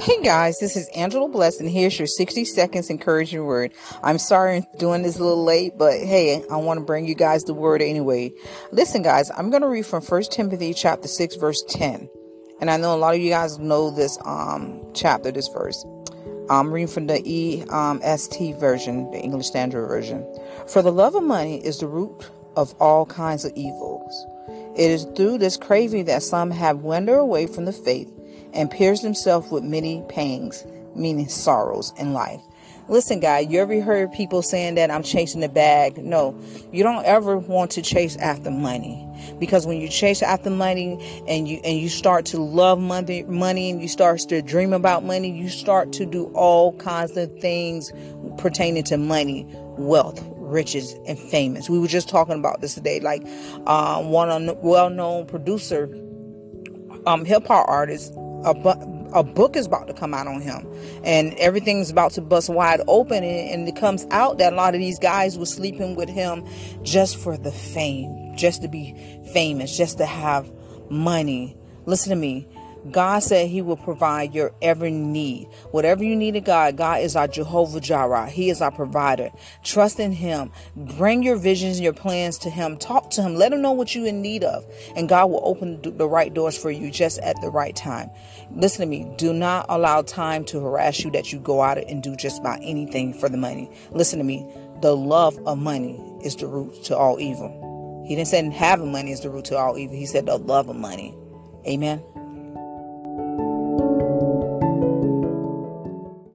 Hey guys, this is Angela Bless, and here's your 60 seconds encouraging word. I'm sorry I'm doing this a little late, but hey, I want to bring you guys the word anyway. Listen, guys, I'm going to read from 1 Timothy chapter 6, verse 10. And I know a lot of you guys know this um chapter, this verse. I'm reading from the ESV version, the English Standard Version. For the love of money is the root of all kinds of evils. It is through this craving that some have wandered away from the faith and pierced himself with many pangs, meaning sorrows in life. Listen, guy, you ever heard people saying that I'm chasing the bag? No, you don't ever want to chase after money because when you chase after money and you and you start to love money, money and you start to dream about money, you start to do all kinds of things pertaining to money, wealth, riches, and famous. We were just talking about this today. Like um, one well-known producer, um, hip hop artist a, a book is about to come out on him. And everything's about to bust wide open and, and it comes out that a lot of these guys were sleeping with him just for the fame just to be famous just to have money. Listen to me God said He will provide your every need. Whatever you need in God, God is our Jehovah Jireh. He is our provider. Trust in Him. Bring your visions and your plans to Him. Talk to Him. Let Him know what you're in need of. And God will open the right doors for you just at the right time. Listen to me. Do not allow time to harass you that you go out and do just about anything for the money. Listen to me. The love of money is the root to all evil. He didn't say having money is the root to all evil. He said the love of money. Amen.